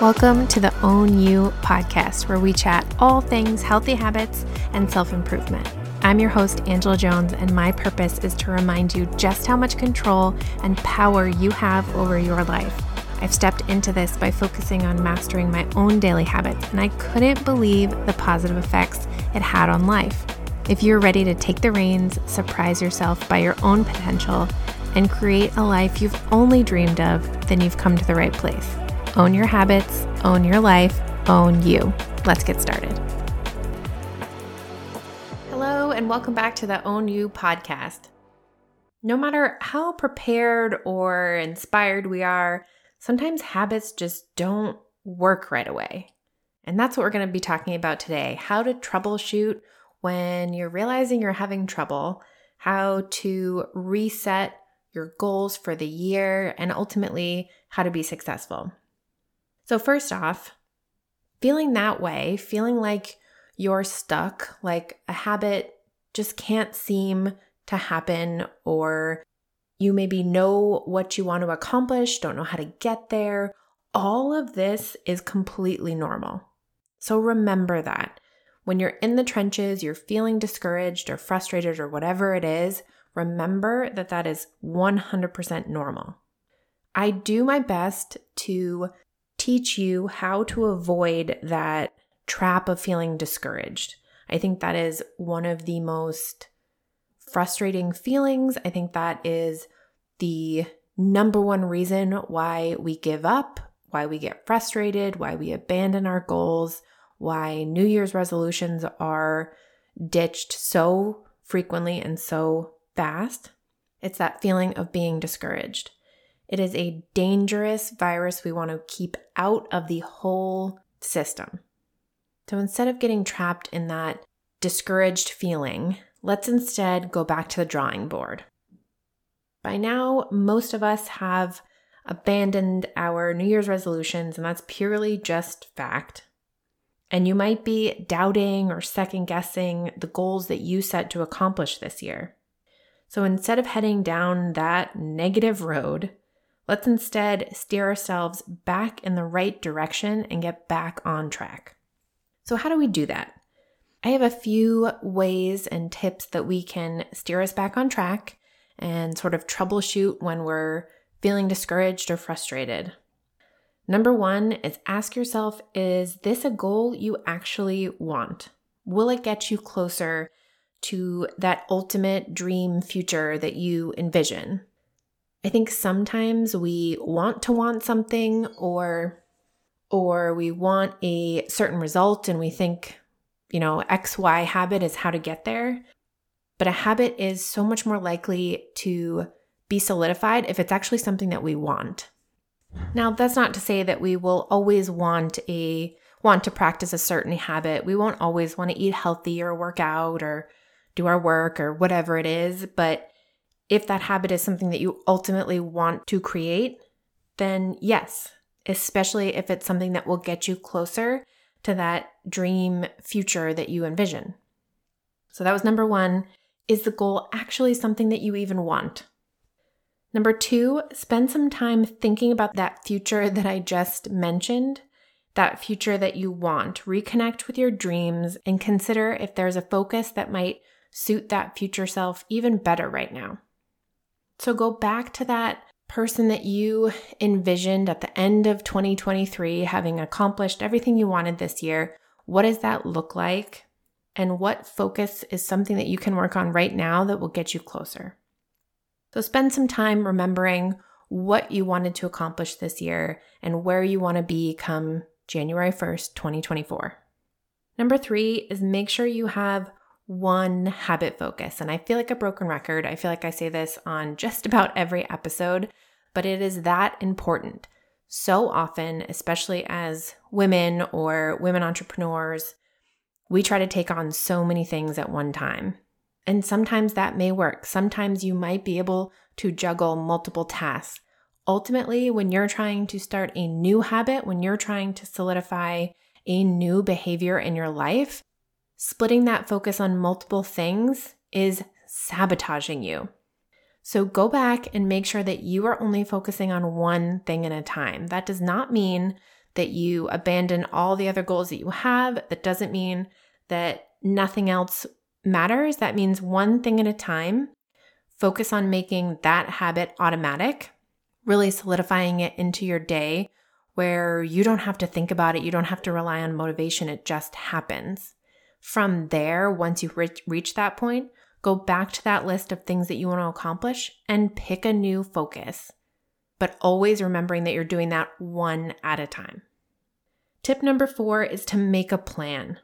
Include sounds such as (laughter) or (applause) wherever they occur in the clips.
Welcome to the Own You podcast, where we chat all things healthy habits and self improvement. I'm your host, Angela Jones, and my purpose is to remind you just how much control and power you have over your life. I've stepped into this by focusing on mastering my own daily habits, and I couldn't believe the positive effects it had on life. If you're ready to take the reins, surprise yourself by your own potential, and create a life you've only dreamed of, then you've come to the right place. Own your habits, own your life, own you. Let's get started. Hello, and welcome back to the Own You podcast. No matter how prepared or inspired we are, sometimes habits just don't work right away. And that's what we're going to be talking about today how to troubleshoot when you're realizing you're having trouble, how to reset your goals for the year, and ultimately how to be successful. So, first off, feeling that way, feeling like you're stuck, like a habit just can't seem to happen, or you maybe know what you want to accomplish, don't know how to get there, all of this is completely normal. So, remember that. When you're in the trenches, you're feeling discouraged or frustrated or whatever it is, remember that that is 100% normal. I do my best to teach you how to avoid that trap of feeling discouraged. I think that is one of the most frustrating feelings. I think that is the number one reason why we give up, why we get frustrated, why we abandon our goals, why New Year's resolutions are ditched so frequently and so fast. It's that feeling of being discouraged. It is a dangerous virus we want to keep out of the whole system. So instead of getting trapped in that discouraged feeling, let's instead go back to the drawing board. By now, most of us have abandoned our New Year's resolutions, and that's purely just fact. And you might be doubting or second guessing the goals that you set to accomplish this year. So instead of heading down that negative road, Let's instead steer ourselves back in the right direction and get back on track. So, how do we do that? I have a few ways and tips that we can steer us back on track and sort of troubleshoot when we're feeling discouraged or frustrated. Number one is ask yourself Is this a goal you actually want? Will it get you closer to that ultimate dream future that you envision? I think sometimes we want to want something or or we want a certain result and we think, you know, XY habit is how to get there. But a habit is so much more likely to be solidified if it's actually something that we want. Now, that's not to say that we will always want a want to practice a certain habit. We won't always want to eat healthy or work out or do our work or whatever it is, but if that habit is something that you ultimately want to create, then yes, especially if it's something that will get you closer to that dream future that you envision. So that was number one. Is the goal actually something that you even want? Number two, spend some time thinking about that future (laughs) that I just mentioned, that future that you want. Reconnect with your dreams and consider if there's a focus that might suit that future self even better right now. So go back to that person that you envisioned at the end of 2023, having accomplished everything you wanted this year. What does that look like? And what focus is something that you can work on right now that will get you closer? So spend some time remembering what you wanted to accomplish this year and where you want to be come January 1st, 2024. Number three is make sure you have one habit focus. And I feel like a broken record. I feel like I say this on just (laughs) about every episode, but it is that important. So often, especially as women or women entrepreneurs, we try to take on so many things at one time. And sometimes that may work. Sometimes you might be able to juggle multiple tasks. Ultimately, when you're trying to start a new habit, when you're trying to solidify a new behavior in your life, splitting that focus on multiple things is sabotaging you. So go back and make sure that you are only focusing on one thing at a time. That does not mean that you abandon all the other goals that you have. That doesn't mean that nothing else matters. That means one thing at a time. Focus on making that habit automatic, really solidifying it into your day where you don't have to think about it. You don't have to rely on motivation. It just happens. From there, once you reach, reach that point, go back to that list of things that you want to accomplish and pick a new focus. But always remembering that you're doing that one at a time. Tip number four is to make a plan.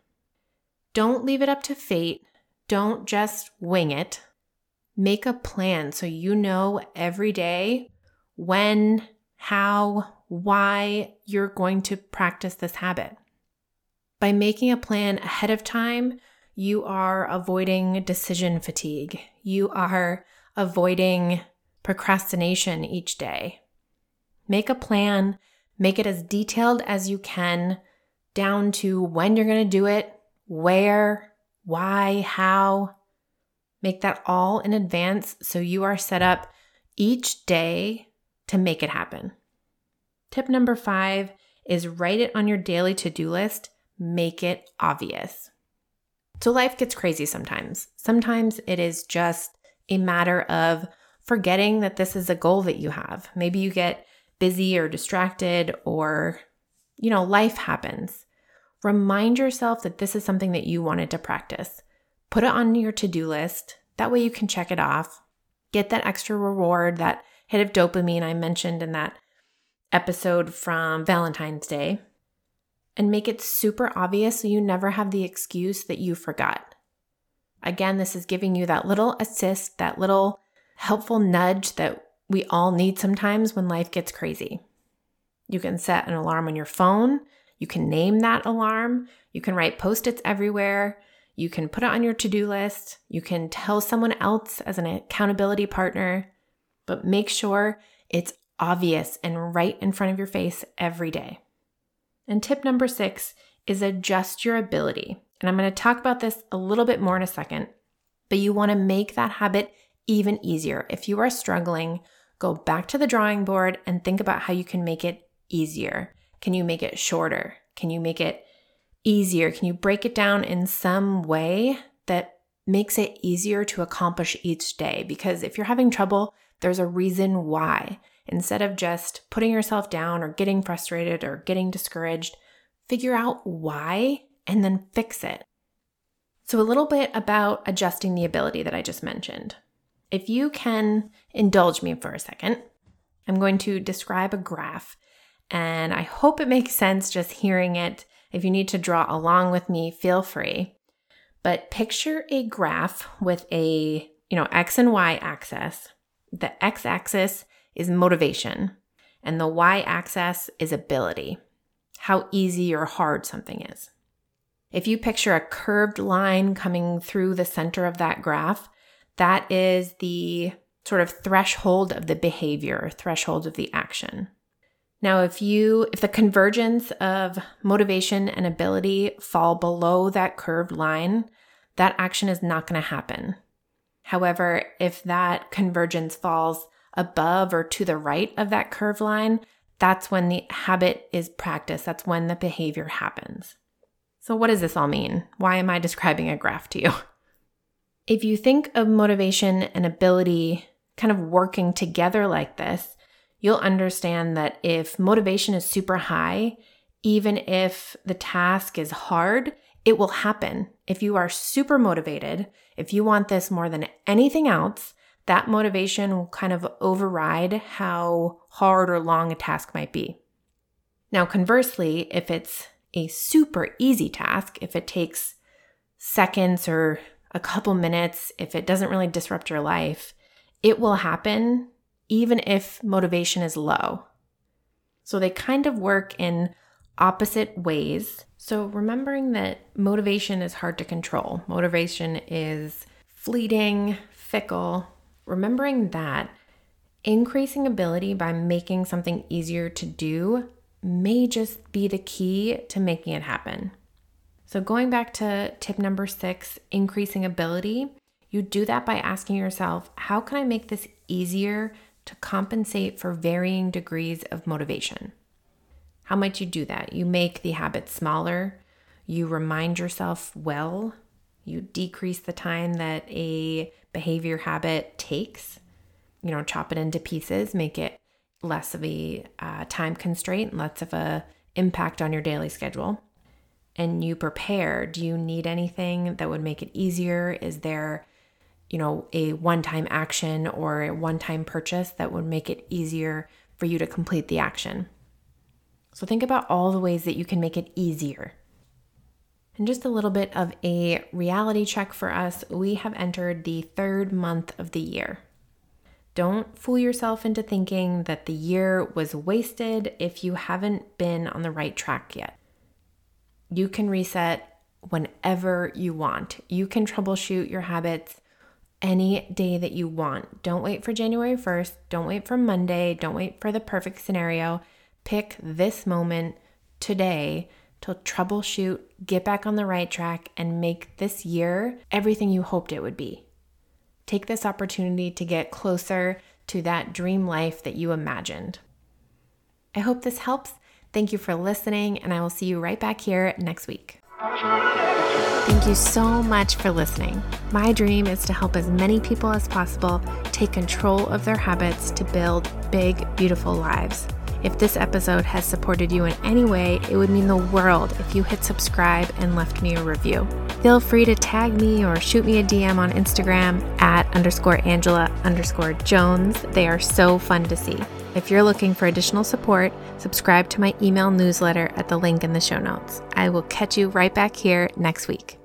Don't leave it up to fate. Don't just wing it. Make a plan so you know every day when, how, why you're going to practice this habit. By making a plan ahead of time, you are avoiding decision fatigue. You are avoiding procrastination each day. Make a plan, make it as detailed as you can, down to when you're going to do it, where, why, how. Make that all in advance so you are set up each day to make it happen. Tip number five is write it on your daily to do list, make it obvious. So life gets crazy sometimes. Sometimes it is just a matter of forgetting that this is a goal that you have. Maybe you get busy or distracted or, you know, life happens. Remind yourself that this is something that you wanted to practice. Put it on your to do list. That way you can check it off. Get that extra reward, that hit of dopamine I mentioned in that episode from Valentine's Day. And make it super obvious so you never have the excuse that you forgot. Again, this is giving you that little assist, that little helpful nudge that we all need sometimes when life gets crazy. You can set an alarm on your phone you can name that alarm. You can write post its everywhere. You can put it on your to do list. You can tell someone else as an accountability partner, but make sure it's obvious and right in front of your face every day. And tip number six is adjust your ability. And I'm going to talk about this a little bit more in a second, but you want to make that habit even easier. If you are struggling, go back to the drawing board and think about how you can make it easier. Can you make it shorter? Can you make it easier? Can you break it down in some way that makes it easier to accomplish each day? Because if you're having trouble, there's a reason why. Instead of just putting yourself down or getting frustrated or getting discouraged, figure out why and then fix it. So, a little bit about adjusting the ability that I just mentioned. If you can indulge me for a second, I'm going to describe a graph and I hope it makes sense just hearing it. If you need to draw along with me, feel free. But picture a graph with a, you know, x and y axis. The x axis is motivation and the y axis is ability. How easy or hard something is. If you picture a curved line coming through the center of that graph, that is the sort of threshold of the behavior, threshold of the action. Now, if you if the convergence of motivation and ability fall below that curved line, that action is not going to happen. However, if that convergence falls above or to the right of that curved line, that's when the habit is practiced. That's when the behavior happens. So, what does this all mean? Why am I describing a graph to you? (laughs) If you think of motivation and ability kind of working together like this, you'll understand that if motivation is super high, even if the task is hard, it will happen. If you are super motivated, if you want this more than anything else, that motivation will kind of override how hard or long a task might be. Now, conversely, if it's a super easy task, if it takes seconds or a couple minutes, if it doesn't really disrupt your life, it will happen even if motivation is low. So they kind of work in opposite ways. So remembering that motivation is hard to control, motivation is fleeting, fickle, remembering that increasing ability by making something easier to do may just be the key to making it happen. So, going back to tip number six, increasing ability, you do that by asking yourself, how can I make this easier to compensate for varying degrees of motivation. How might you do that? You make the habit smaller, you remind yourself well, you decrease the time that a behavior habit takes, you know, chop it into pieces, make it less of a uh, time constraint, less of a impact on your daily schedule. And you prepare. Do you need anything that would make it easier? Is there, you know, a one time action or a one time purchase that would make it easier for you to complete the action? So think about all the ways that you can make it easier. And just a little bit of a reality check for us we have entered the third month of the year. Don't fool yourself into thinking that the year was wasted if you haven't been on the right track yet. You can reset whenever you want. You can troubleshoot your habits any day that you want. Don't wait for January 1st. Don't wait for Monday. Don't wait for the perfect scenario. Pick this moment today to troubleshoot, get back on the right track, and make this year everything you hoped it would be. Take this opportunity to get closer to that dream life that you imagined. I hope this helps. Thank you for listening, and I will see you right back here next week. Thank you so much for listening. My dream is to help as many people as possible take control of their habits to build big, beautiful lives. If this episode has supported you in any way, it would mean the world if you hit subscribe and left me a review. Feel free to tag me or shoot me a DM on Instagram at underscore Angela underscore Jones. They are so fun to see. If you're looking for additional support, subscribe to my email newsletter at the link in the show notes. I will catch you right back here next week.